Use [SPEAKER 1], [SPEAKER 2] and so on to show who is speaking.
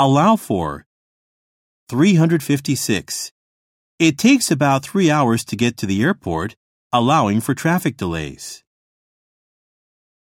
[SPEAKER 1] Allow for. 356. It takes about three hours to get to the airport, allowing for traffic delays.